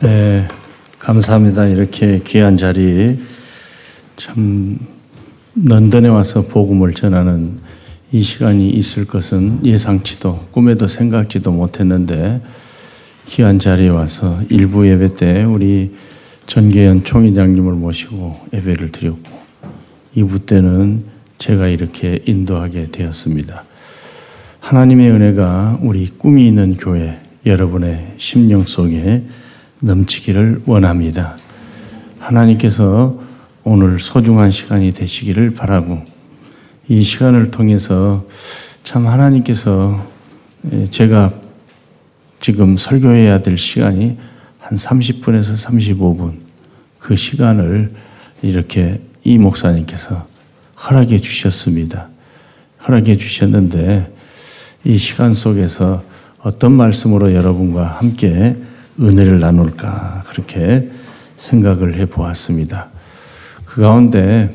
네, 감사합니다. 이렇게 귀한 자리 참 런던에 와서 복음을 전하는 이 시간이 있을 것은 예상치도 꿈에도 생각지도 못했는데 귀한 자리에 와서 일부 예배 때 우리 전계현 총회장님을 모시고 예배를 드렸고 2부 때는 제가 이렇게 인도하게 되었습니다. 하나님의 은혜가 우리 꿈이 있는 교회 여러분의 심령 속에 넘치기를 원합니다. 하나님께서 오늘 소중한 시간이 되시기를 바라고 이 시간을 통해서 참 하나님께서 제가 지금 설교해야 될 시간이 한 30분에서 35분 그 시간을 이렇게 이 목사님께서 허락해 주셨습니다. 허락해 주셨는데 이 시간 속에서 어떤 말씀으로 여러분과 함께 은혜를 나눌까 그렇게 생각을 해 보았습니다. 그 가운데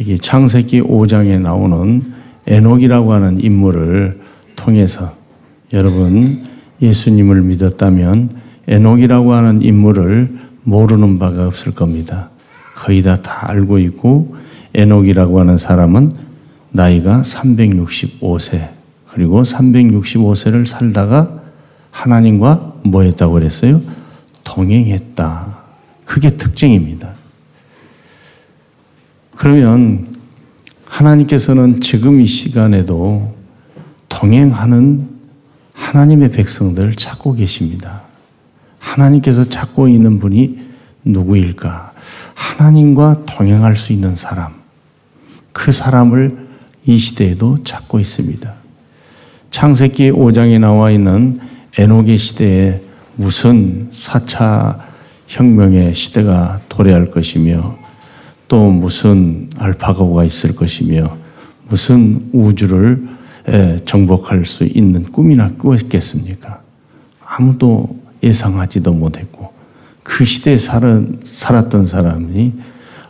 여기 창세기 5장에 나오는 에녹이라고 하는 인물을 통해서 여러분 예수님을 믿었다면 에녹이라고 하는 인물을 모르는 바가 없을 겁니다. 거의 다 다 알고 있고 에녹이라고 하는 사람은 나이가 365세 그리고 365세를 살다가 하나님과 뭐 했다고 그랬어요? 동행했다. 그게 특징입니다. 그러면 하나님께서는 지금 이 시간에도 동행하는 하나님의 백성들을 찾고 계십니다. 하나님께서 찾고 있는 분이 누구일까? 하나님과 동행할 수 있는 사람. 그 사람을 이 시대에도 찾고 있습니다. 창세기 5장에 나와 있는 에녹의 시대에 무슨 4차 혁명의 시대가 도래할 것이며 또 무슨 알파고가 있을 것이며 무슨 우주를 정복할 수 있는 꿈이나 꾸었겠습니까? 아무도 예상하지도 못했고 그 시대에 살았던 사람이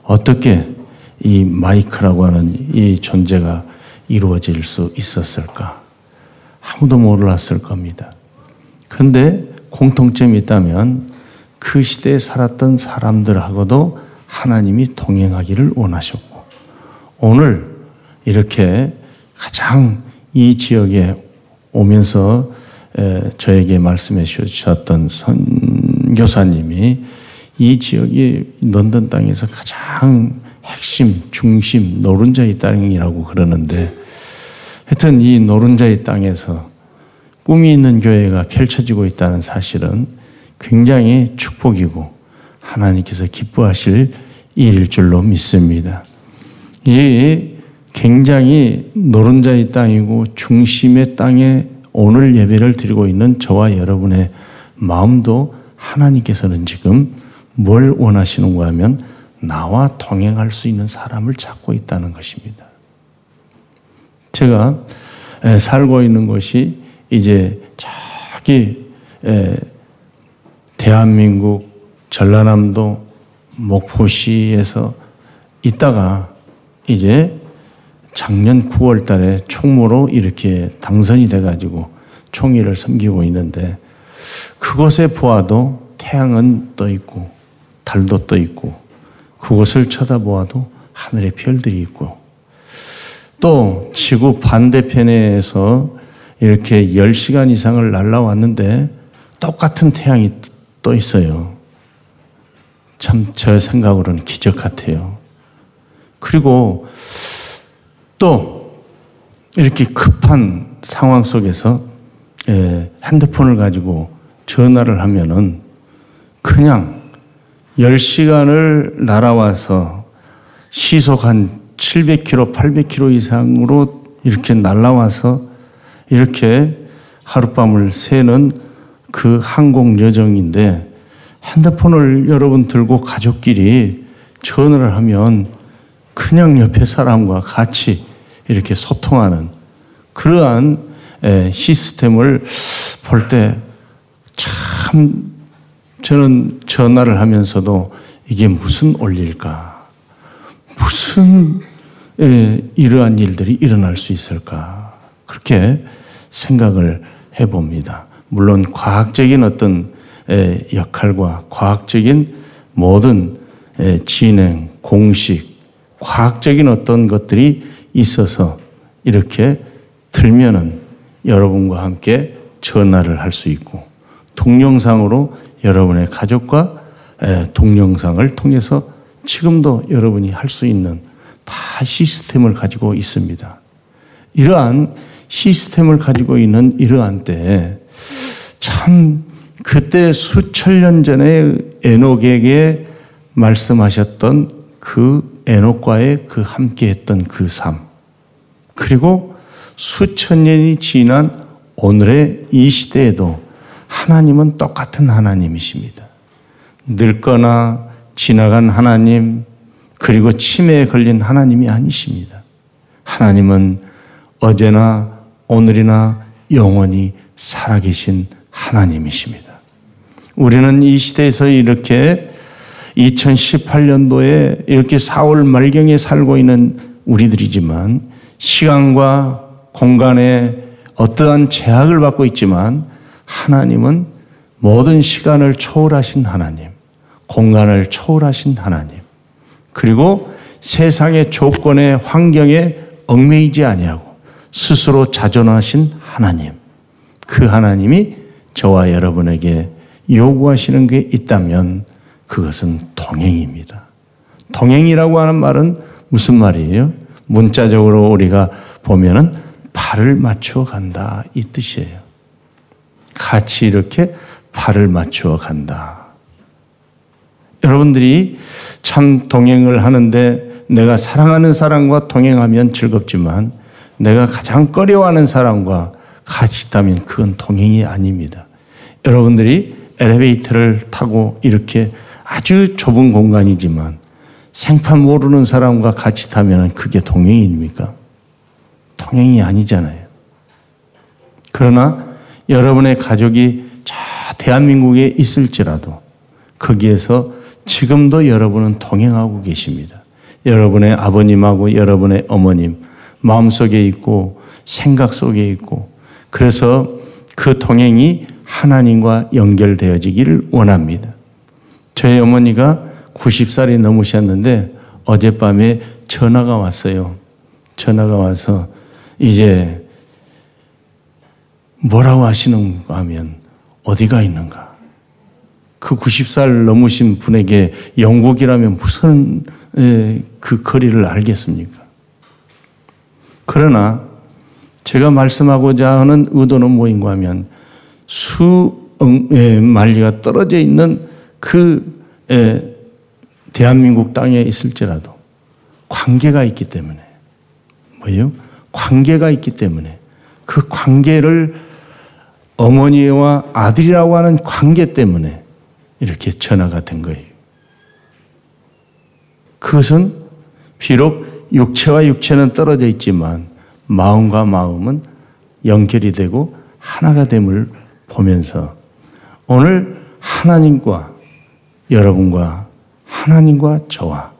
어떻게 이 마이크라고 하는 이 존재가 이루어질 수 있었을까? 아무도 몰랐을 겁니다. 그런데 공통점이 있다면 그 시대에 살았던 사람들하고도 하나님이 동행하기를 원하셨고 오늘 이렇게 가장 이 지역에 오면서 저에게 말씀해 주셨던 선교사님이 이 지역이 런던 땅에서 가장 핵심, 중심, 노른자의 땅이라고 그러는데 하여튼 이 노른자의 땅에서 꿈이 있는 교회가 펼쳐지고 있다는 사실은 굉장히 축복이고 하나님께서 기뻐하실 일일 줄로 믿습니다. 이 굉장히 노른자의 땅이고 중심의 땅에 오늘 예배를 드리고 있는 저와 여러분의 마음도 하나님께서는 지금 뭘 원하시는가 하면 나와 동행할 수 있는 사람을 찾고 있다는 것입니다. 제가 살고 있는 곳이 이제 저기 대한민국 전라남도 목포시에서 있다가 이제 작년 9월 달에 총무로 이렇게 당선이 돼가지고 총리를 섬기고 있는데 그곳에 보아도 태양은 떠 있고 달도 떠 있고 그곳을 쳐다보아도 하늘의 별들이 있고 또 지구 반대편에서 이렇게 10시간 이상을 날라왔는데 똑같은 태양이 떠 있어요. 참 저 생각으로는 기적 같아요. 그리고 또 이렇게 급한 상황 속에서 예, 핸드폰을 가지고 전화를 하면은 그냥 10시간을 날아와서 시속 한 700km, 800km 이상으로 이렇게 날아와서 이렇게 하룻밤을 새는 그 항공 여정인데 핸드폰을 여러분 들고 가족끼리 전화를 하면 그냥 옆에 사람과 같이 이렇게 소통하는 그러한 시스템을 볼 때 참 저는 전화를 하면서도 이게 무슨 원리일까? 무슨 이러한 일들이 일어날 수 있을까? 그렇게 생각을 해봅니다. 물론 과학적인 어떤 역할과 과학적인 모든 진행, 공식, 과학적인 어떤 것들이 있어서 이렇게 들면은 여러분과 함께 전화를 할 수 있고 동영상으로 여러분의 가족과 동영상을 통해서 지금도 여러분이 할 수 있는 다 시스템을 가지고 있습니다. 이러한 시스템을 가지고 있는 이러한 때참 그때 수천 년 전에 에녹에게 말씀하셨던 그 에녹과의 그 함께했던 그 삶, 그리고 수천 년이 지난 오늘의 이 시대에도 하나님은 똑같은 하나님이십니다. 늙거나 지나간 하나님, 그리고 치매에 걸린 하나님이 아니십니다. 하나님은 어제나 오늘이나 영원히 살아계신 하나님이십니다. 우리는 이 시대에서 이렇게 2018년도에 이렇게 4월 말경에 살고 있는 우리들이지만 시간과 공간에 어떠한 제약을 받고 있지만 하나님은 모든 시간을 초월하신 하나님, 공간을 초월하신 하나님, 그리고 세상의 조건의 환경에 얽매이지 아니하고 스스로 자존하신 하나님, 그 하나님이 저와 여러분에게 요구하시는 게 있다면 그것은 동행입니다. 동행이라고 하는 말은 무슨 말이에요? 문자적으로 우리가 보면은 발을 맞추어 간다 이 뜻이에요. 같이 이렇게 발을 맞추어 간다. 여러분들이 참 동행을 하는데 내가 사랑하는 사람과 동행하면 즐겁지만 내가 가장 꺼려하는 사람과 같이 있다면 그건 동행이 아닙니다. 여러분들이 엘리베이터를 타고 이렇게 아주 좁은 공간이지만 생판 모르는 사람과 같이 타면 그게 동행입니까? 동행이 아니잖아요. 그러나 여러분의 가족이 저 대한민국에 있을지라도 거기에서 지금도 여러분은 동행하고 계십니다. 여러분의 아버님하고 여러분의 어머님 마음속에 있고 생각 속에 있고 그래서 그 동행이 하나님과 연결되어지기를 원합니다. 저희 어머니가 90살이 넘으셨는데 어젯밤에 전화가 왔어요. 전화가 와서 이제 뭐라고 하시는가 하면 어디가 있는가? 그 90살 넘으신 분에게 영국이라면 무슨 그 거리를 알겠습니까? 그러나 제가 말씀하고자 하는 의도는 뭐인가 하면 수 만리가 떨어져 있는 그 대한민국 땅에 있을지라도 관계가 있기 때문에 뭐예요? 관계가 있기 때문에 그 관계를 어머니와 아들이라고 하는 관계 때문에 이렇게 전화가 된 거예요. 그것은 비록 육체와 육체는 떨어져 있지만 마음과 마음은 연결이 되고 하나가 됨을 보면서 오늘 하나님과 여러분과 하나님과 저와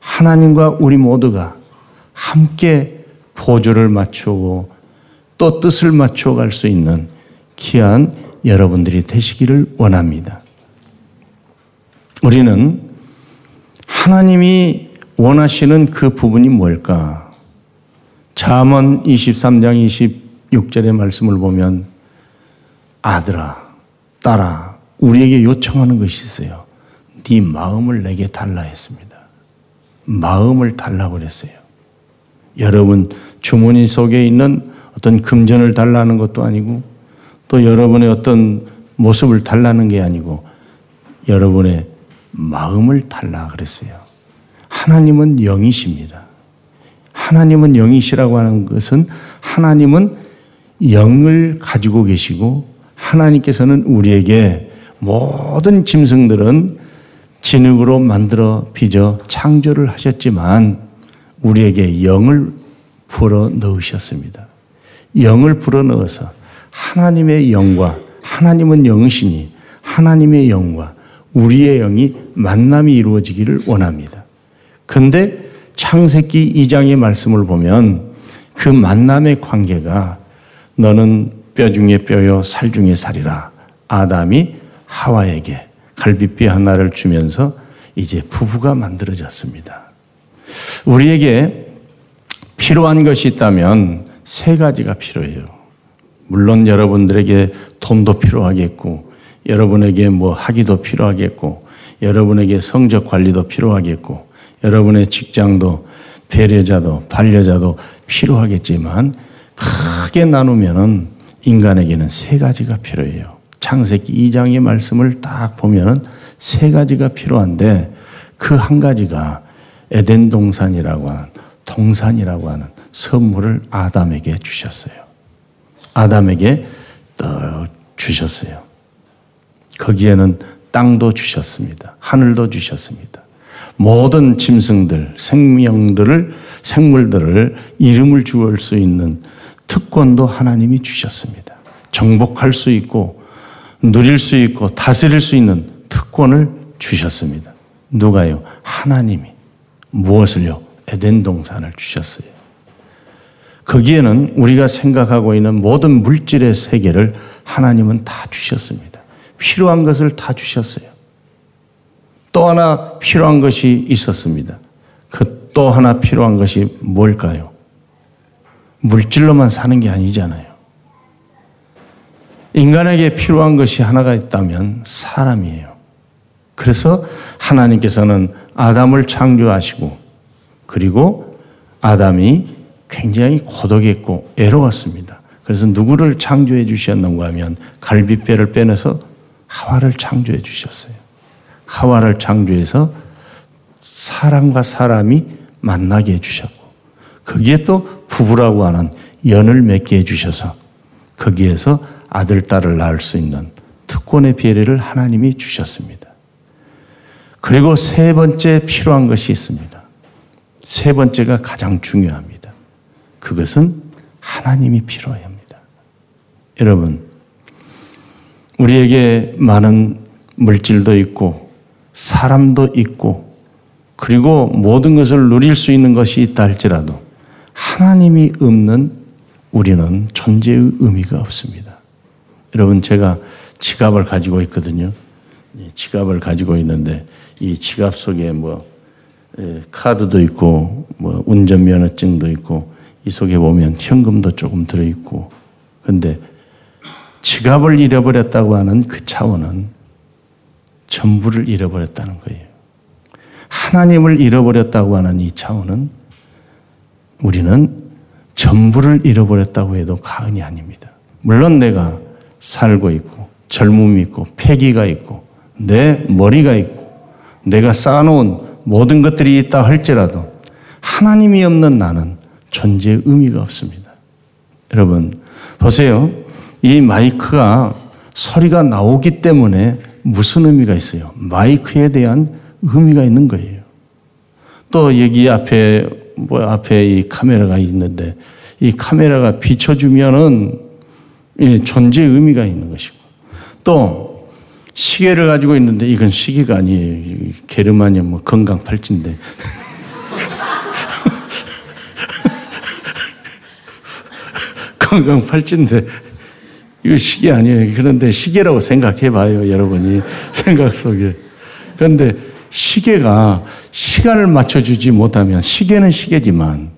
하나님과 우리 모두가 함께 보조를 맞추고 또 뜻을 맞추어 갈수 있는 귀한 여러분들이 되시기를 원합니다. 우리는 하나님이 원하시는 그 부분이 뭘까? 잠언 23장 26절의 말씀을 보면 아들아, 딸아, 우리에게 요청하는 것이 있어요. 네 마음을 내게 달라 했습니다. 마음을 달라고 그랬어요. 여러분 주머니 속에 있는 어떤 금전을 달라는 것도 아니고 또 여러분의 어떤 모습을 달라는 게 아니고 여러분의 마음을 달라 그랬어요. 하나님은 영이십니다. 하나님은 영이시라고 하는 것은 하나님은 영을 가지고 계시고 하나님께서는 우리에게 모든 짐승들은 진흙으로 만들어 빚어 창조를 하셨지만 우리에게 영을 불어 넣으셨습니다. 영을 불어 넣어서 하나님의 영과 하나님은 영이시니 하나님의 영과 우리의 영이 만남이 이루어지기를 원합니다. 근데 창세기 2장의 말씀을 보면 그 만남의 관계가 너는 뼈 중에 뼈요 살 중에 살이라 아담이 하와에게 갈비뼈 하나를 주면서 이제 부부가 만들어졌습니다. 우리에게 필요한 것이 있다면 세 가지가 필요해요. 물론 여러분들에게 돈도 필요하겠고, 여러분에게 뭐 하기도 필요하겠고, 여러분에게 성적 관리도 필요하겠고, 여러분의 직장도 배려자도 반려자도 필요하겠지만 크게 나누면은 인간에게는 세 가지가 필요해요. 창세기 2장의 말씀을 딱 보면은 세 가지가 필요한데 그 한 가지가 에덴 동산이라고 하는 동산이라고 하는 선물을 아담에게 주셨어요. 아담에게 주셨어요. 거기에는 땅도 주셨습니다. 하늘도 주셨습니다. 모든 짐승들, 생명들을, 생물들을 이름을 주을 수 있는 특권도 하나님이 주셨습니다. 정복할 수 있고, 누릴 수 있고, 다스릴 수 있는 특권을 주셨습니다. 누가요? 하나님이. 무엇을요? 에덴 동산을 주셨어요. 거기에는 우리가 생각하고 있는 모든 물질의 세계를 하나님은 다 주셨습니다. 필요한 것을 다 주셨어요. 또 하나 필요한 것이 있었습니다. 그 또 하나 필요한 것이 뭘까요? 물질로만 사는 게 아니잖아요. 인간에게 필요한 것이 하나가 있다면 사람이에요. 그래서 하나님께서는 아담을 창조하시고 그리고 아담이 굉장히 고독했고 애로웠습니다. 그래서 누구를 창조해 주셨는가 하면 갈비뼈를 빼내서 하와를 창조해 주셨어요. 하와를 창조해서 사람과 사람이 만나게 해주셨고, 거기에 또 부부라고 하는 연을 맺게 해주셔서 거기에서 아들, 딸을 낳을 수 있는 특권의 배례를 하나님이 주셨습니다. 그리고 세 번째 필요한 것이 있습니다. 세 번째가 가장 중요합니다. 그것은 하나님이 필요해 합니다. 여러분, 우리에게 많은 물질도 있고, 사람도 있고, 그리고 모든 것을 누릴 수 있는 것이 있다 할지라도, 하나님이 없는 우리는 존재의 의미가 없습니다. 여러분, 제가 지갑을 가지고 있거든요. 지갑을 가지고 있는데, 이 지갑 속에 뭐, 카드도 있고, 뭐, 운전면허증도 있고, 이 속에 보면 현금도 조금 들어 있고, 근데 지갑을 잃어버렸다고 하는 그 차원은 전부를 잃어버렸다는 거예요. 하나님을 잃어버렸다고 하는 이 차원은 우리는 전부를 잃어버렸다고 해도 가언이 아닙니다. 물론 내가 살고 있고 젊음이 있고 패기가 있고 내 머리가 있고 내가 쌓아놓은 모든 것들이 있다 할지라도 하나님이 없는 나는 존재의 의미가 없습니다. 여러분 보세요. 이 마이크가 소리가 나오기 때문에 무슨 의미가 있어요? 마이크에 대한 의미가 있는 거예요. 또 여기 앞에 뭐 앞에 이 카메라가 있는데 이 카메라가 비춰주면은 존재의 의미가 있는 것이고 또 시계를 가지고 있는데 이건 시계가 아니에요. 게르마늄 뭐 건강 팔찌인데 건강 팔찌인데 이거 시계 아니에요. 그런데 시계라고 생각해 봐요, 여러분이. 생각 속에. 그런데 시계가 시간을 맞춰주지 못하면 시계는 시계지만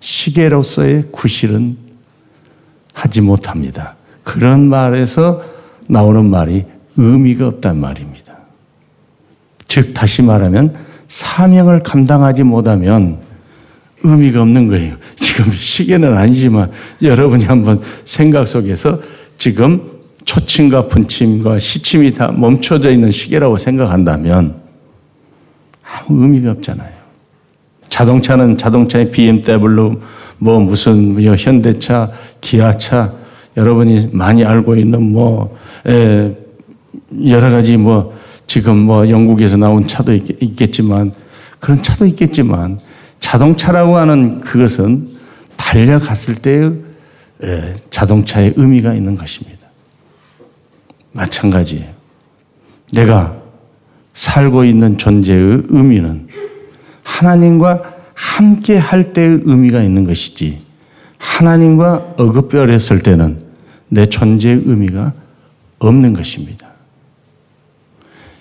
시계로서의 구실은 하지 못합니다. 그런 말에서 나오는 말이 의미가 없단 말입니다. 즉, 다시 말하면 사명을 감당하지 못하면 의미가 없는 거예요. 지금 시계는 아니지만 여러분이 한번 생각 속에서 지금 초침과 분침과 시침이 다 멈춰져 있는 시계라고 생각한다면 아무 의미가 없잖아요. 자동차는 자동차의 BMW, 뭐 무슨 뭐 현대차, 기아차, 여러분이 많이 알고 있는 뭐, 에, 여러 가지 뭐 지금 뭐 영국에서 나온 차도 있, 겠지만 그런 차도 있겠지만 자동차라고 하는 그것은 달려갔을 때의 예, 자동차의 의미가 있는 것입니다. 마찬가지예요. 내가 살고 있는 존재의 의미는 하나님과 함께 할 때의 의미가 있는 것이지 하나님과 어긋별했을 때는 내 존재의 의미가 없는 것입니다.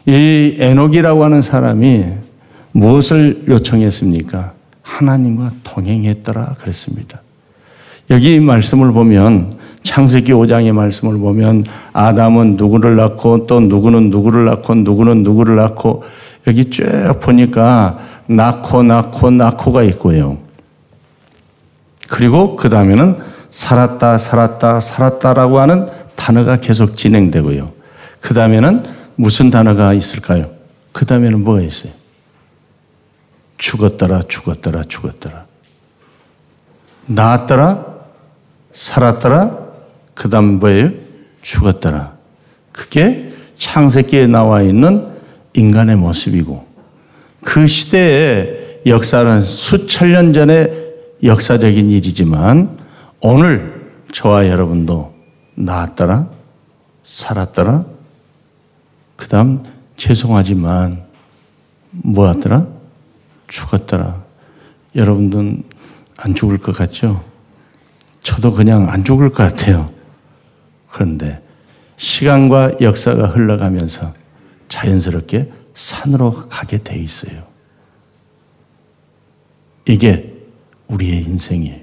이 에녹이라고 하는 사람이 무엇을 요청했습니까? 하나님과 동행했더라 그랬습니다. 여기 말씀을 보면 창세기 5장의 말씀을 보면 아담은 누구를 낳고 또 누구는 누구를 낳고 누구는 누구를 낳고 여기 쭉 보니까 낳고 낳고 낳고가 있고요. 그리고 그 다음에는 살았다 살았다 살았다라고 하는 단어가 계속 진행되고요. 그 다음에는 무슨 단어가 있을까요? 그 다음에는 뭐가 있어요? 죽었더라 죽었더라 죽었더라. 나았더라 살았더라 그 다음 뭐예요? 죽었더라. 그게 창세기에 나와 있는 인간의 모습이고 그 시대의 역사는 수천 년 전의 역사적인 일이지만 오늘 저와 여러분도 나았더라, 살았더라, 그 다음 죄송하지만 뭐하더라? 죽었더라. 여러분들은 안 죽을 것 같죠? 저도 그냥 안 죽을 것 같아요. 그런데 시간과 역사가 흘러가면서 자연스럽게 산으로 가게 돼 있어요. 이게 우리의 인생이에요.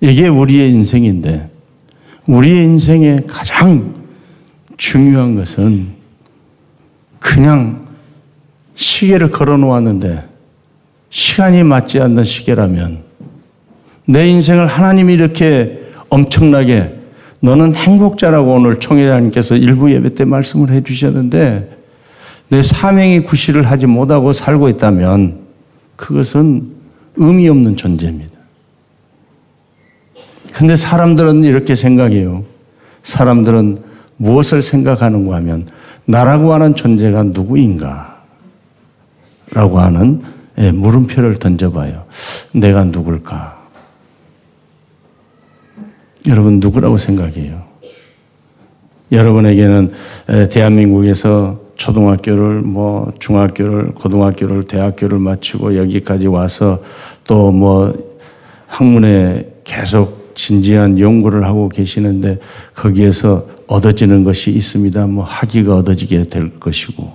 이게 우리의 인생인데, 우리의 인생의 가장 중요한 것은 그냥 시계를 걸어 놓았는데, 시간이 맞지 않는 시계라면, 내 인생을 하나님이 이렇게 엄청나게 너는 행복자라고 오늘 총회장님께서 일부 예배 때 말씀을 해 주셨는데 내 사명이 구실을 하지 못하고 살고 있다면 그것은 의미 없는 존재입니다. 근데 사람들은 이렇게 생각해요. 사람들은 무엇을 생각하는가 하면 나라고 하는 존재가 누구인가? 라고 하는 예, 물음표를 던져봐요. 내가 누굴까? 여러분 누구라고 생각해요? 여러분에게는 대한민국에서 초등학교를 뭐 중학교를 고등학교를 대학교를 마치고 여기까지 와서 또 뭐 학문에 계속 진지한 연구를 하고 계시는데 거기에서 얻어지는 것이 있습니다. 뭐 학위가 얻어지게 될 것이고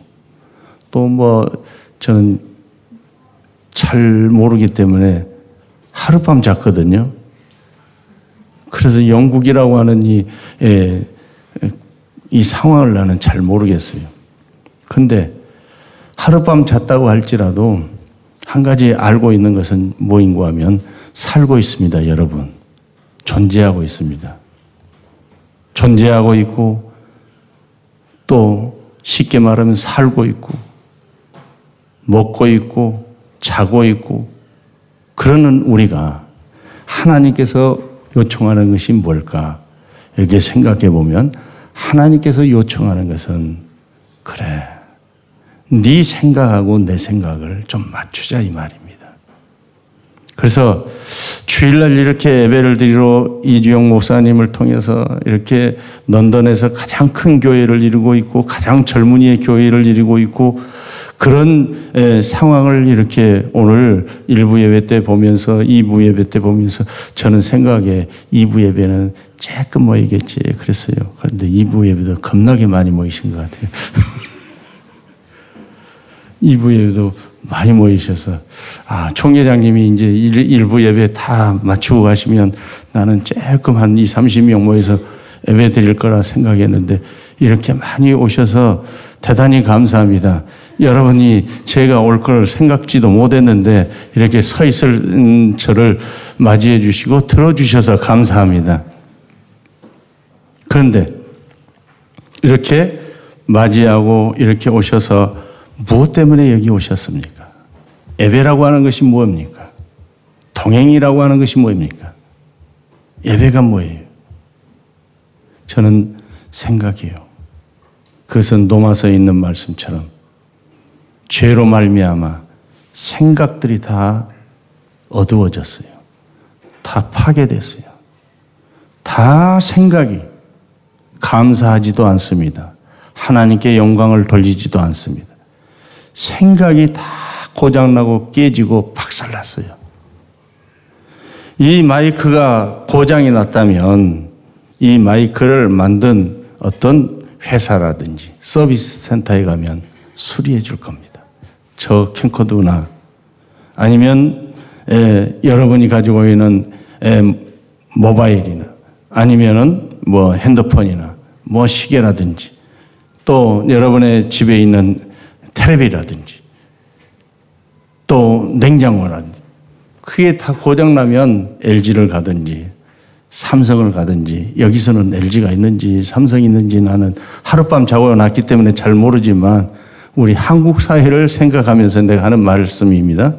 또 뭐 저는 잘 모르기 때문에 하룻밤 잤거든요. 그래서 영국이라고 하는 이, 예, 이 상황을 나는 잘 모르겠어요. 근데 하룻밤 잤다고 할지라도 한 가지 알고 있는 것은 뭐인고 하면 살고 있습니다, 여러분. 존재하고 있습니다. 존재하고 있고 또 쉽게 말하면 살고 있고 먹고 있고 자고 있고 그러는 우리가 하나님께서 요청하는 것이 뭘까? 이렇게 생각해 보면 하나님께서 요청하는 것은 그래. 네 생각하고 내 생각을 좀 맞추자 이 말입니다. 그래서 주일날 이렇게 예배를 드리러 이주영 목사님을 통해서 이렇게 런던에서 가장 큰 교회를 이루고 있고 가장 젊은이의 교회를 이루고 있고 그런 상황을 이렇게 오늘 일부 예배 때 보면서 2부 예배 때 보면서 저는 생각에 2부 예배는 조금 모이겠지 그랬어요. 그런데 2부 예배도 겁나게 많이 모이신 것 같아요. 2부 예배도 많이 모이셔서 아 총회장님이 이제 일부 예배 다 마치고 가시면 나는 조금 한 2, 30명 모여서 예배 드릴 거라 생각했는데 이렇게 많이 오셔서 대단히 감사합니다. 여러분이 제가 올 걸 생각지도 못했는데 이렇게 서 있을 저를 맞이해 주시고 들어주셔서 감사합니다. 그런데 이렇게 맞이하고 이렇게 오셔서 무엇 때문에 여기 오셨습니까? 예배라고 하는 것이 무엇입니까? 동행이라고 하는 것이 무엇입니까? 예배가 뭐예요? 저는 생각이에요. 그것은 노마서에 있는 말씀처럼 죄로 말미암아 생각들이 다 어두워졌어요. 다 파괴됐어요. 다 생각이 감사하지도 않습니다. 하나님께 영광을 돌리지도 않습니다. 생각이 다 고장나고 깨지고 박살났어요. 이 마이크가 고장이 났다면 이 마이크를 만든 어떤 회사라든지 서비스 센터에 가면 수리해 줄 겁니다. 저 캠코더나 아니면 에, 여러분이 가지고 있는 에, 모바일이나 아니면은 뭐 핸드폰이나 뭐 시계라든지 또 여러분의 집에 있는 텔레비라든지 또 냉장고라든지 그게 다 고장나면 LG를 가든지 삼성을 가든지 여기서는 LG가 있는지 삼성이 있는지 나는 하룻밤 자고 났기 때문에 잘 모르지만 우리 한국 사회를 생각하면서 내가 하는 말씀입니다.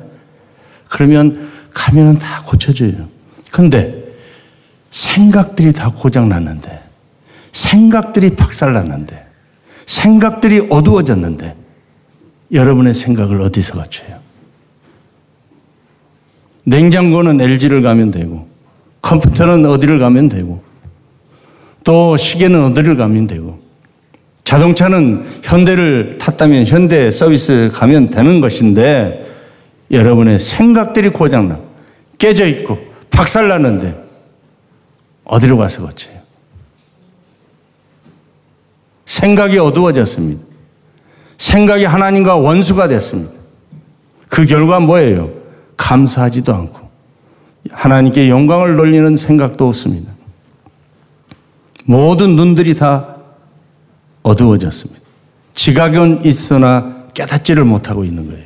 그러면 가면은 다 고쳐져요. 근데 생각들이 다 고장났는데 생각들이 박살났는데 생각들이 어두워졌는데 여러분의 생각을 어디서 갖춰요? 냉장고는 LG를 가면 되고 컴퓨터는 어디를 가면 되고 또 시계는 어디를 가면 되고 자동차는 현대를 탔다면 현대 서비스 가면 되는 것인데 여러분의 생각들이 고장나 깨져 있고 박살났는데 어디로 가서 고쳐요? 생각이 어두워졌습니다. 생각이 하나님과 원수가 됐습니다. 그 결과 뭐예요? 감사하지도 않고 하나님께 영광을 돌리는 생각도 없습니다. 모든 눈들이 다 어두워졌습니다. 지각은 있으나 깨닫지를 못하고 있는 거예요.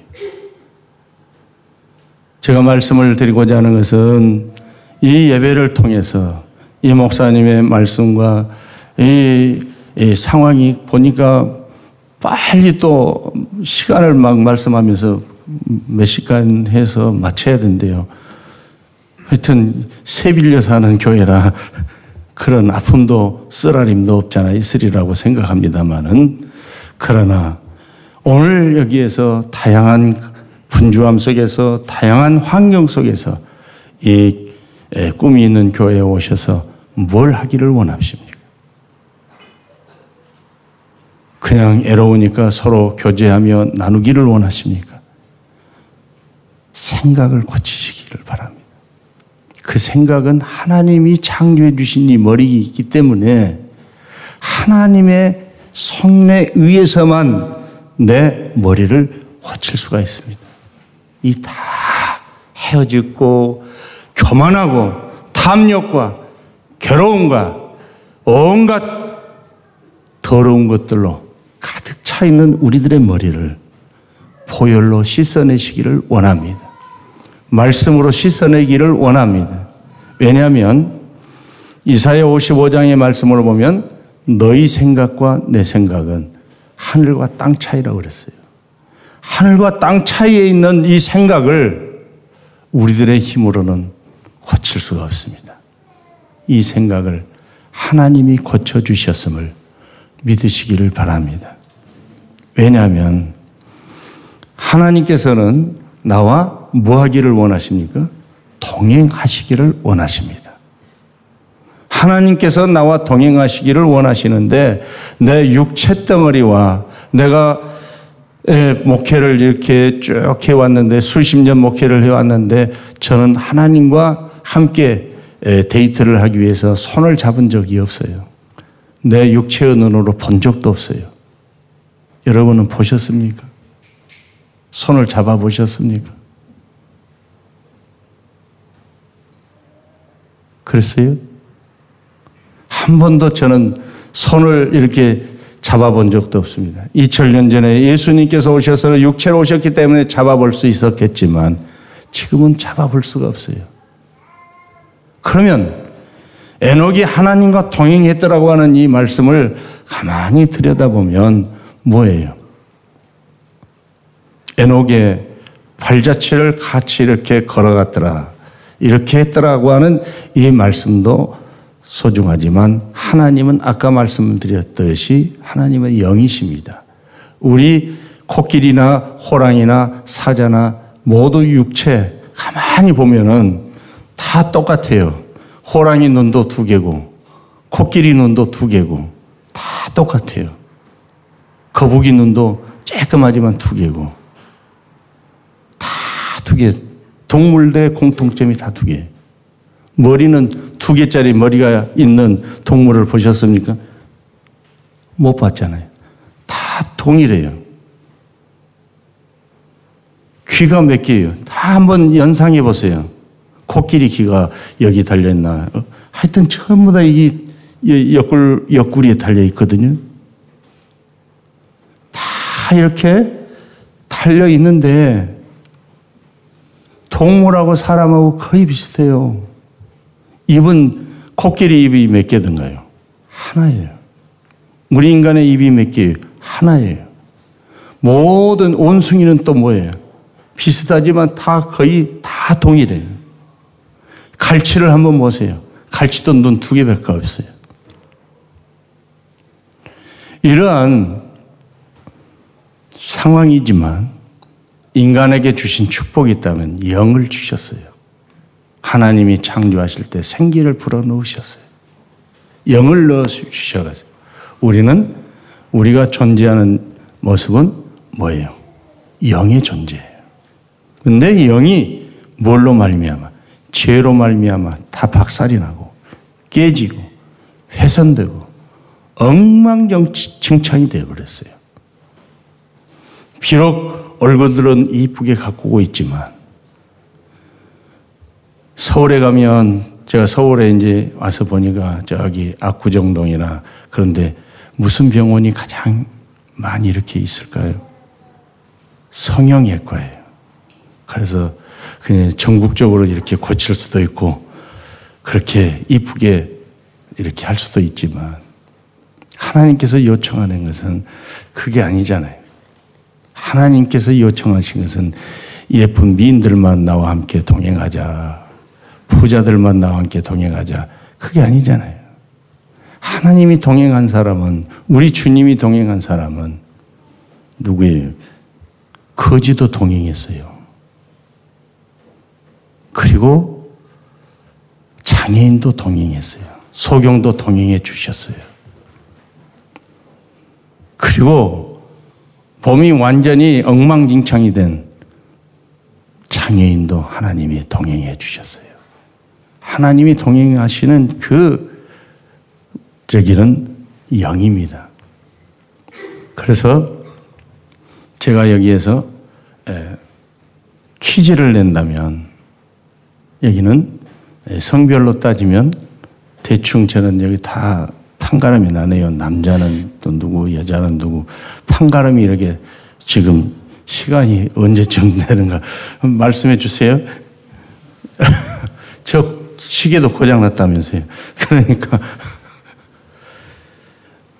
제가 말씀을 드리고자 하는 것은 이 예배를 통해서 이 목사님의 말씀과 이, 이 상황이 보니까 빨리 또 시간을 막 말씀하면서 몇 시간 해서 마쳐야 된대요. 하여튼 새 빌려 사는 교회라 그런 아픔도 쓰라림도 없잖아 있으리라고 생각합니다만은 그러나 오늘 여기에서 다양한 분주함 속에서 다양한 환경 속에서 이 꿈이 있는 교회에 오셔서 뭘 하기를 원하십니까? 그냥 애로우니까 서로 교제하며 나누기를 원하십니까? 생각을 고치시기를 바랍니다. 그 생각은 하나님이 창조해 주신 이 머리가 있기 때문에 하나님의 성례 위에서만 내 머리를 고칠 수가 있습니다. 이 다 헤어졌고 교만하고 탐욕과 괴로움과 온갖 더러운 것들로 가득 차 있는 우리들의 머리를 보혈로 씻어내시기를 원합니다. 말씀으로 씻어내기를 원합니다. 왜냐하면 이사야 55장의 말씀을 보면 너희 생각과 내 생각은 하늘과 땅 차이라고 그랬어요. 하늘과 땅 차이에 있는 이 생각을 우리들의 힘으로는 고칠 수가 없습니다. 이 생각을 하나님이 고쳐주셨음을 믿으시기를 바랍니다. 왜냐하면 하나님께서는 나와 뭐 하기를 원하십니까? 동행하시기를 원하십니다. 하나님께서 나와 동행하시기를 원하시는데 내 육체 덩어리와 내가 목회를 이렇게 쭉 해왔는데 수십 년 목회를 해왔는데 저는 하나님과 함께 데이트를 하기 위해서 손을 잡은 적이 없어요. 내 육체의 눈으로 본 적도 없어요. 여러분은 보셨습니까? 손을 잡아 보셨습니까? 그랬어요? 한 번도 저는 손을 이렇게 잡아본 적도 없습니다. 2000년 전에 예수님께서 오셔서 육체로 오셨기 때문에 잡아볼 수 있었겠지만 지금은 잡아볼 수가 없어요. 그러면 에녹이 하나님과 동행했더라고 하는 이 말씀을 가만히 들여다보면 뭐예요? 에녹의 발자취를 같이 이렇게 걸어갔더라. 이렇게 했더라고 하는 이 말씀도 소중하지만 하나님은 아까 말씀드렸듯이 하나님은 영이십니다. 우리 코끼리나 호랑이나 사자나 모두 육체 가만히 보면은 다 똑같아요. 호랑이 눈도 두 개고 코끼리 눈도 두 개고 다 똑같아요. 거북이 눈도 쬐끔하지만 두 개고 다 두 개. 동물들의 공통점이 다 두 개. 머리는 두 개짜리 머리가 있는 동물을 보셨습니까? 못 봤잖아요. 다 동일해요. 귀가 몇 개예요? 다 한번 연상해 보세요. 코끼리 귀가 여기 달려있나. 어, 하여튼 전부 다이 옆구리, 옆구리에 달려 있거든요. 다 이렇게 달려 있는데 동물하고 사람하고 거의 비슷해요. 입은 코끼리 입이 몇 개든가요? 하나예요. 우리 인간의 입이 몇 개예요? 하나예요. 모든 온숭이는 또 뭐예요? 비슷하지만 다 거의 다 동일해요. 갈치를 한번 보세요. 갈치도 눈 두 개밖에 없어요. 이러한 상황이지만 인간에게 주신 축복이 있다면 영을 주셨어요. 하나님이 창조하실 때 생기를 불어넣으셨어요. 영을 넣어 주셔가지고 우리는 우리가 존재하는 모습은 뭐예요? 영의 존재예요. 근데 영이 뭘로 말미암아? 죄로 말미암아 다 박살이 나고 깨지고 훼손되고 엉망진창이 되어버렸어요. 비록 얼굴들은 이쁘게 가꾸고 있지만 서울에 가면 제가 서울에 이제 와서 보니까 저기 압구정동이나 그런데 무슨 병원이 가장 많이 이렇게 있을까요? 성형외과예요. 그래서 그냥 전국적으로 이렇게 고칠 수도 있고 그렇게 이쁘게 이렇게 할 수도 있지만 하나님께서 요청하는 것은 그게 아니잖아요. 하나님께서 요청하신 것은 예쁜 미인들만 나와 함께 동행하자. 부자들만 나와 함께 동행하자. 그게 아니잖아요. 하나님이 동행한 사람은, 우리 주님이 동행한 사람은 누구예요? 거지도 동행했어요. 그리고 장애인도 동행했어요. 소경도 동행해 주셨어요. 그리고 봄이 완전히 엉망진창이 된 장애인도 하나님이 동행해 주셨어요. 하나님이 동행하시는 그 저기는 영입니다. 그래서 제가 여기에서 퀴즈를 낸다면 여기는 성별로 따지면 대충 저는 여기 다 판가름이 나네요. 남자는 또 누구, 여자는 누구. 판가름이 이렇게 지금 시간이 언제쯤 되는가 말씀해 주세요. 저 시계도 고장났다면서요. 그러니까,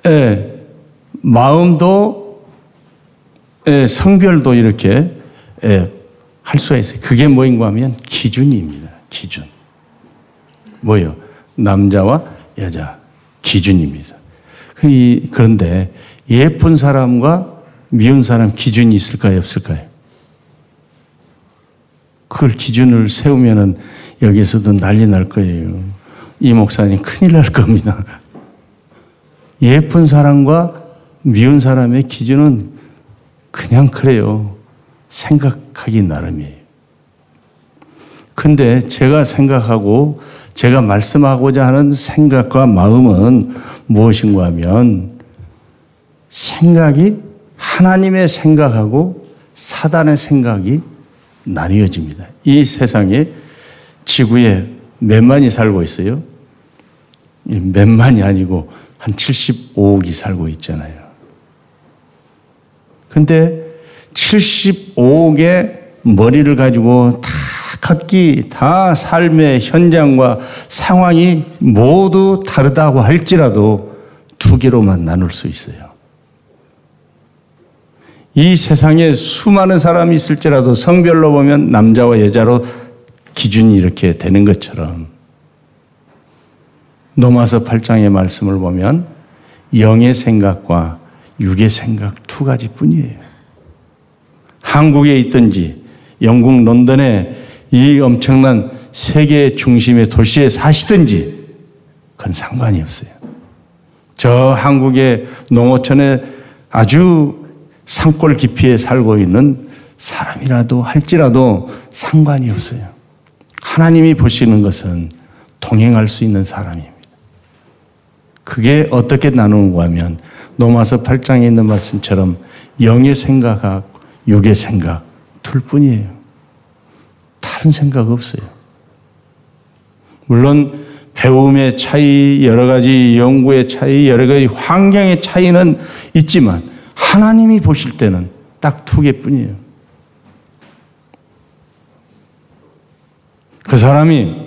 예, 마음도, 예, 성별도 이렇게, 예, 할 수가 있어요. 그게 뭐인가 하면 기준입니다. 기준. 뭐요? 남자와 여자. 기준입니다. 그런데 예쁜 사람과 미운 사람 기준이 있을까요? 없을까요? 그걸 기준을 세우면은 여기서도 난리 날 거예요. 이 목사님 큰일 날 겁니다. 예쁜 사람과 미운 사람의 기준은 그냥 그래요. 생각하기 나름이에요. 근데 제가 생각하고 제가 말씀하고자 하는 생각과 마음은 무엇인가 하면 생각이 하나님의 생각하고 사단의 생각이 나뉘어집니다. 이 세상에 지구에 몇만이 살고 있어요? 몇만이 아니고 한 75억이 살고 있잖아요. 근데 75억의 머리를 가지고 다 각기 다 삶의 현장과 상황이 모두 다르다고 할지라도 두 개로만 나눌 수 있어요. 이 세상에 수많은 사람이 있을지라도 성별로 보면 남자와 여자로 기준이 이렇게 되는 것처럼 노마서 8장의 말씀을 보면 영의 생각과 육의 생각 두 가지 뿐이에요. 한국에 있든지 영국 런던에 이 엄청난 세계 중심의 도시에 사시든지 그건 상관이 없어요. 저 한국의 농어촌에 아주 산골 깊이에 살고 있는 사람이라도 할지라도 상관이 없어요. 하나님이 보시는 것은 동행할 수 있는 사람입니다. 그게 어떻게 나누는가 하면 노마서 8장에 있는 말씀처럼 영의 생각하고 육의 생각 둘 뿐이에요. 다른 생각 없어요. 물론 배움의 차이, 여러 가지 연구의 차이, 여러 가지 환경의 차이는 있지만 하나님이 보실 때는 딱 두 개뿐이에요. 그 사람이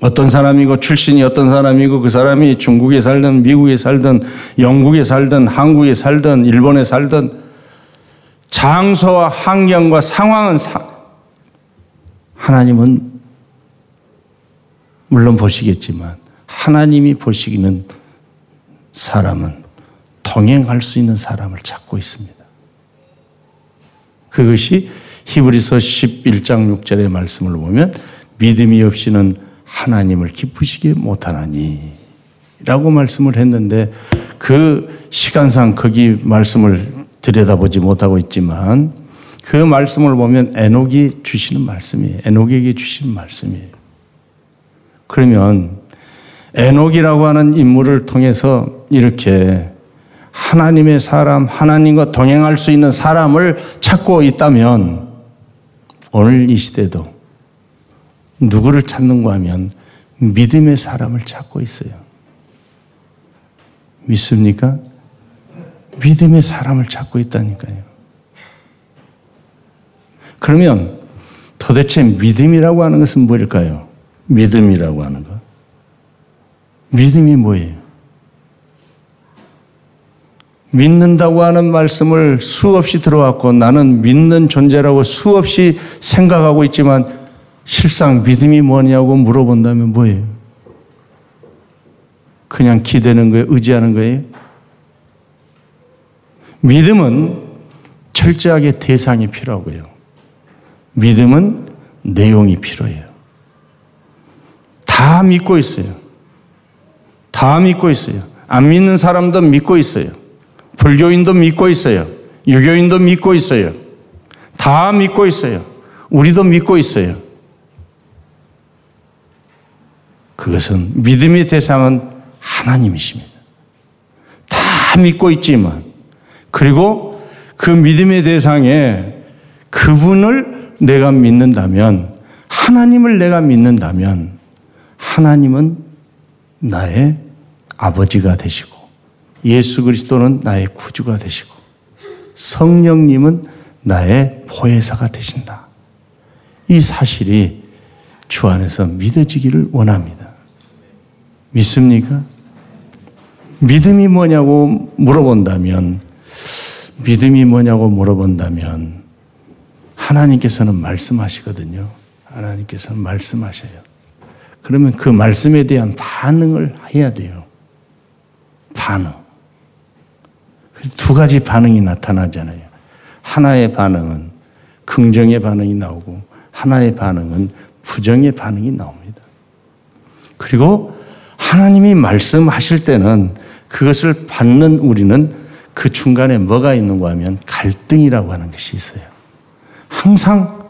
어떤 사람이고 출신이 어떤 사람이고 그 사람이 중국에 살든 미국에 살든 영국에 살든 한국에 살든 일본에 살든 장소와 환경과 상황은 사, 하나님은 물론 보시겠지만 하나님이 보시기는 사람은 동행할 수 있는 사람을 찾고 있습니다. 그것이 히브리서 11장 6절의 말씀을 보면 믿음이 없이는 하나님을 기쁘시게 못하나니 라고 말씀을 했는데 그 시간상 거기 말씀을 들여다보지 못하고 있지만 그 말씀을 보면 에녹이 주시는 말씀이에요. 에녹에게 주시는 말씀이에요. 그러면 에녹이라고 하는 인물을 통해서 이렇게 하나님의 사람, 하나님과 동행할 수 있는 사람을 찾고 있다면 오늘 이 시대도 누구를 찾는가 하면 믿음의 사람을 찾고 있어요. 믿습니까? 믿음의 사람을 찾고 있다니까요. 그러면 도대체 믿음이라고 하는 것은 뭘까요? 믿음이라고 하는 것. 믿음이 뭐예요? 믿는다고 하는 말씀을 수없이 들어왔고 나는 믿는 존재라고 수없이 생각하고 있지만 실상 믿음이 뭐냐고 물어본다면 뭐예요? 그냥 기대는 거예요? 의지하는 거예요? 믿음은 철저하게 대상이 필요하고요. 믿음은 내용이 필요해요. 다 믿고 있어요. 다 믿고 있어요. 안 믿는 사람도 믿고 있어요. 불교인도 믿고 있어요. 유교인도 믿고 있어요. 다 믿고 있어요. 우리도 믿고 있어요. 그것은 믿음의 대상은 하나님이십니다. 다 믿고 있지만, 그리고 그 믿음의 대상에 그분을 내가 믿는다면, 하나님을 내가 믿는다면, 하나님은 나의 아버지가 되시고, 예수 그리스도는 나의 구주가 되시고, 성령님은 나의 보혜사가 되신다. 이 사실이 주 안에서 믿어지기를 원합니다. 믿습니까? 믿음이 뭐냐고 물어본다면, 믿음이 뭐냐고 물어본다면, 하나님께서는 말씀하시거든요. 하나님께서는 말씀하셔요. 그러면 그 말씀에 대한 반응을 해야 돼요. 반응. 두 가지 반응이 나타나잖아요. 하나의 반응은 긍정의 반응이 나오고, 하나의 반응은 부정의 반응이 나옵니다. 그리고 하나님이 말씀하실 때는 그것을 받는 우리는 그 중간에 뭐가 있는가 하면 갈등이라고 하는 것이 있어요. 항상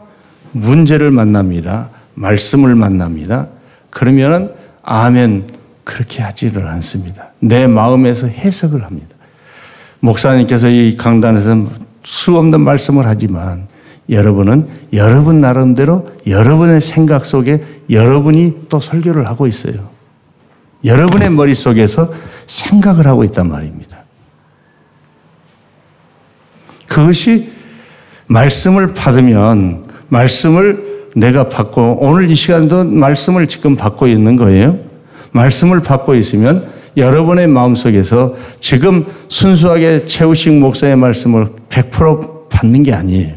문제를 만납니다. 말씀을 만납니다. 그러면 아멘 그렇게 하지를 않습니다. 내 마음에서 해석을 합니다. 목사님께서 이 강단에서 수없는 말씀을 하지만 여러분은 여러분 나름대로 여러분의 생각 속에 여러분이 또 설교를 하고 있어요. 여러분의 머릿속에서 생각을 하고 있단 말입니다. 그것이 말씀을 받으면 말씀을 내가 받고 오늘 이 시간도 말씀을 지금 받고 있는 거예요. 말씀을 받고 있으면 여러분의 마음속에서 지금 순수하게 최우식 목사의 말씀을 100% 받는 게 아니에요.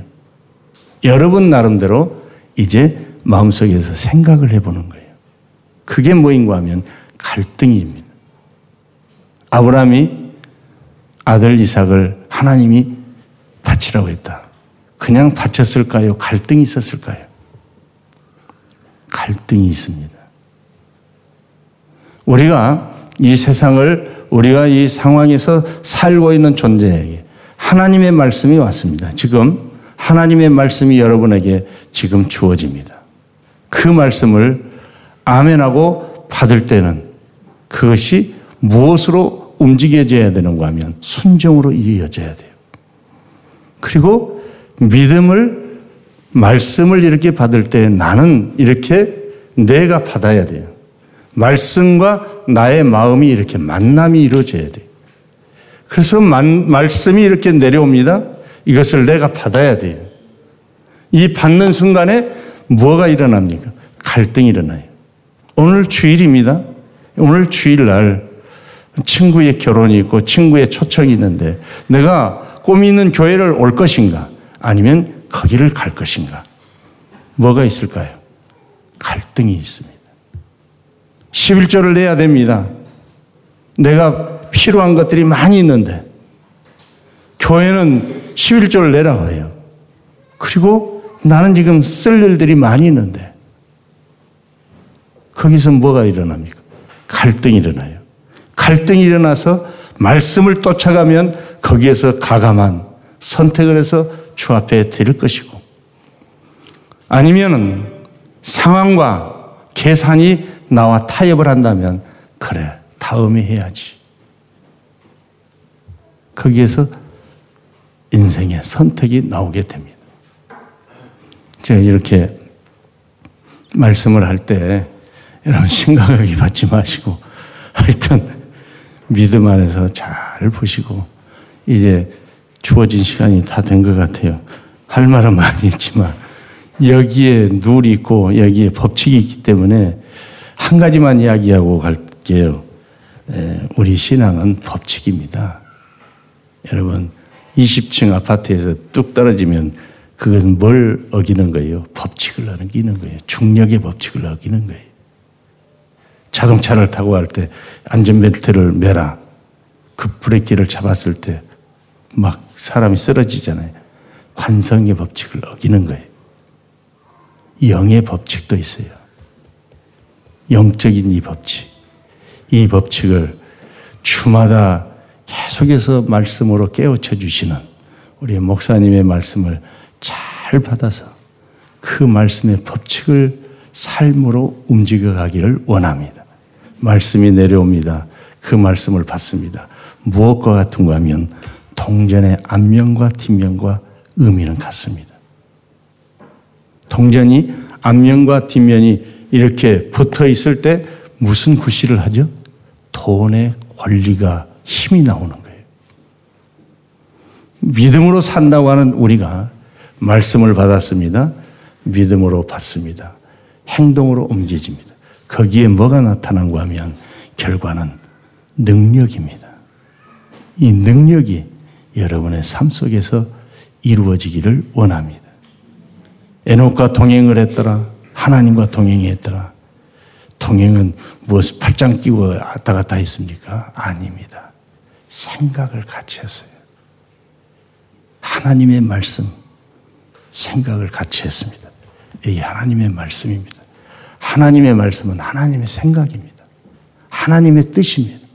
여러분 나름대로 이제 마음속에서 생각을 해보는 거예요. 그게 뭐인가 하면 갈등입니다. 아브라함이 아들 이삭을 하나님이 바치라고 했다. 그냥 바쳤을까요? 갈등이 있었을까요? 갈등이 있습니다. 우리가 이 세상을 우리가 이 상황에서 살고 있는 존재에게 하나님의 말씀이 왔습니다. 지금 하나님의 말씀이 여러분에게 지금 주어집니다. 그 말씀을 아멘하고 받을 때는 그것이 무엇으로 움직여져야 되는가 하면 순종으로 이어져야 돼요. 그리고 믿음을 말씀을 이렇게 받을 때 나는 이렇게 내가 받아야 돼요. 말씀과 나의 마음이 이렇게 만남이 이루어져야 돼요. 그래서 만, 말씀이 이렇게 내려옵니다. 이것을 내가 받아야 돼요. 이 받는 순간에 뭐가 일어납니까? 갈등이 일어나요. 오늘 주일입니다. 오늘 주일날 친구의 결혼이 있고 친구의 초청이 있는데 내가 꿈이 있는 교회를 올 것인가? 아니면 거기를 갈 것인가? 뭐가 있을까요? 갈등이 있습니다. 11조를 내야 됩니다. 내가 필요한 것들이 많이 있는데 교회는 11조를 내라고 해요. 그리고 나는 지금 쓸 일들이 많이 있는데 거기서 뭐가 일어납니까? 갈등이 일어나요. 갈등이 일어나서 말씀을 쫓아가면 거기에서 가감한 선택을 해서 주 앞에 드릴 것이고 아니면은 상황과 계산이 나와 타협을 한다면 그래 다음에 해야지. 거기에서 인생의 선택이 나오게 됩니다. 제가 이렇게 말씀을 할 때 여러분 심각하게 받지 마시고 하여튼 믿음 안에서 잘 보시고 이제 주어진 시간이 다 된 것 같아요. 할 말은 많이 있지만 여기에 룰이 있고 여기에 법칙이 있기 때문에 한 가지만 이야기하고 갈게요. 우리 신앙은 법칙입니다. 여러분 20층 아파트에서 뚝 떨어지면 그것은 뭘 어기는 거예요? 법칙을 어기는 거예요. 중력의 법칙을 어기는 거예요. 자동차를 타고 갈 때 안전벨트를 매라. 그 브레이크를 잡았을 때 막 사람이 쓰러지잖아요. 관성의 법칙을 어기는 거예요. 영의 법칙도 있어요. 영적인 이 법칙. 이 법칙을 주마다 계속해서 말씀으로 깨우쳐 주시는 우리 목사님의 말씀을 잘 받아서 그 말씀의 법칙을 삶으로 움직여 가기를 원합니다. 말씀이 내려옵니다. 그 말씀을 받습니다. 무엇과 같은가 하면 동전의 앞면과 뒷면과 의미는 같습니다. 동전이 앞면과 뒷면이 이렇게 붙어 있을 때 무슨 구실을 하죠? 돈의 권리가 힘이 나오는 거예요. 믿음으로 산다고 하는 우리가 말씀을 받았습니다. 믿음으로 받습니다. 행동으로 옮겨집니다. 거기에 뭐가 나타난가 하면 결과는 능력입니다. 이 능력이 여러분의 삶 속에서 이루어지기를 원합니다. 에녹과 동행을 했더라. 하나님과 동행했더라. 동행은 무엇 팔짱 끼고 왔다 갔다 했습니까? 아닙니다. 생각을 같이 했어요. 하나님의 말씀, 생각을 같이 했습니다. 이게 하나님의 말씀입니다. 하나님의 말씀은 하나님의 생각입니다. 하나님의 뜻입니다.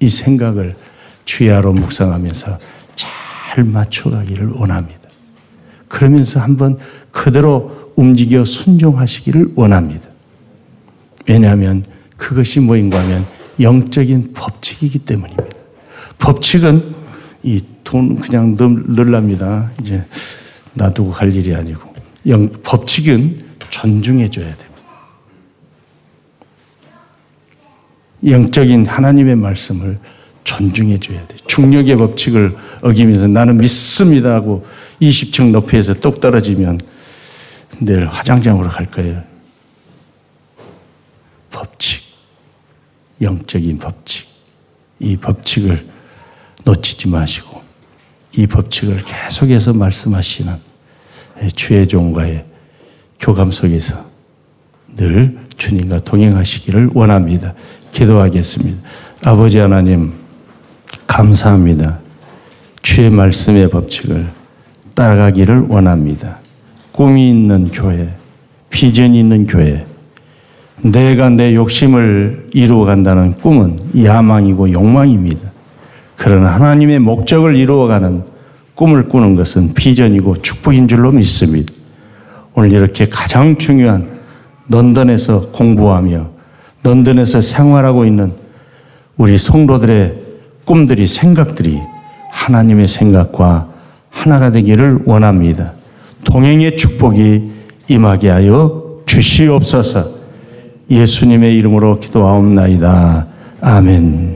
이 생각을 주야로 묵상하면서 잘 맞춰가기를 원합니다. 그러면서 한번 그대로 움직여 순종하시기를 원합니다. 왜냐하면 그것이 뭐인가 하면 영적인 법칙이기 때문입니다. 법칙은 이 돈 그냥 늘랍니다. 이제 놔두고 갈 일이 아니고 영, 법칙은 존중해줘야 됩니다. 영적인 하나님의 말씀을 존중해 줘야 돼요. 중력의 법칙을 어기면서 나는 믿습니다 하고 20층 높이에서 똑 떨어지면 내일 화장장으로 갈 거예요. 법칙, 영적인 법칙. 이 법칙을 놓치지 마시고 이 법칙을 계속해서 말씀하시는 주의 종과의 교감 속에서 늘 주님과 동행하시기를 원합니다. 기도하겠습니다. 아버지 하나님, 감사합니다. 주의 말씀의 법칙을 따라가기를 원합니다. 꿈이 있는 교회, 비전이 있는 교회, 내가 내 욕심을 이루어 간다는 꿈은 야망이고 욕망입니다. 그러나 하나님의 목적을 이루어가는 꿈을 꾸는 것은 비전이고 축복인 줄로 믿습니다. 오늘 이렇게 가장 중요한 런던에서 공부하며 런던에서 생활하고 있는 우리 성도들의 꿈들이 생각들이 하나님의 생각과 하나가 되기를 원합니다. 동행의 축복이 임하게 하여 주시옵소서. 예수님의 이름으로 기도하옵나이다. 아멘.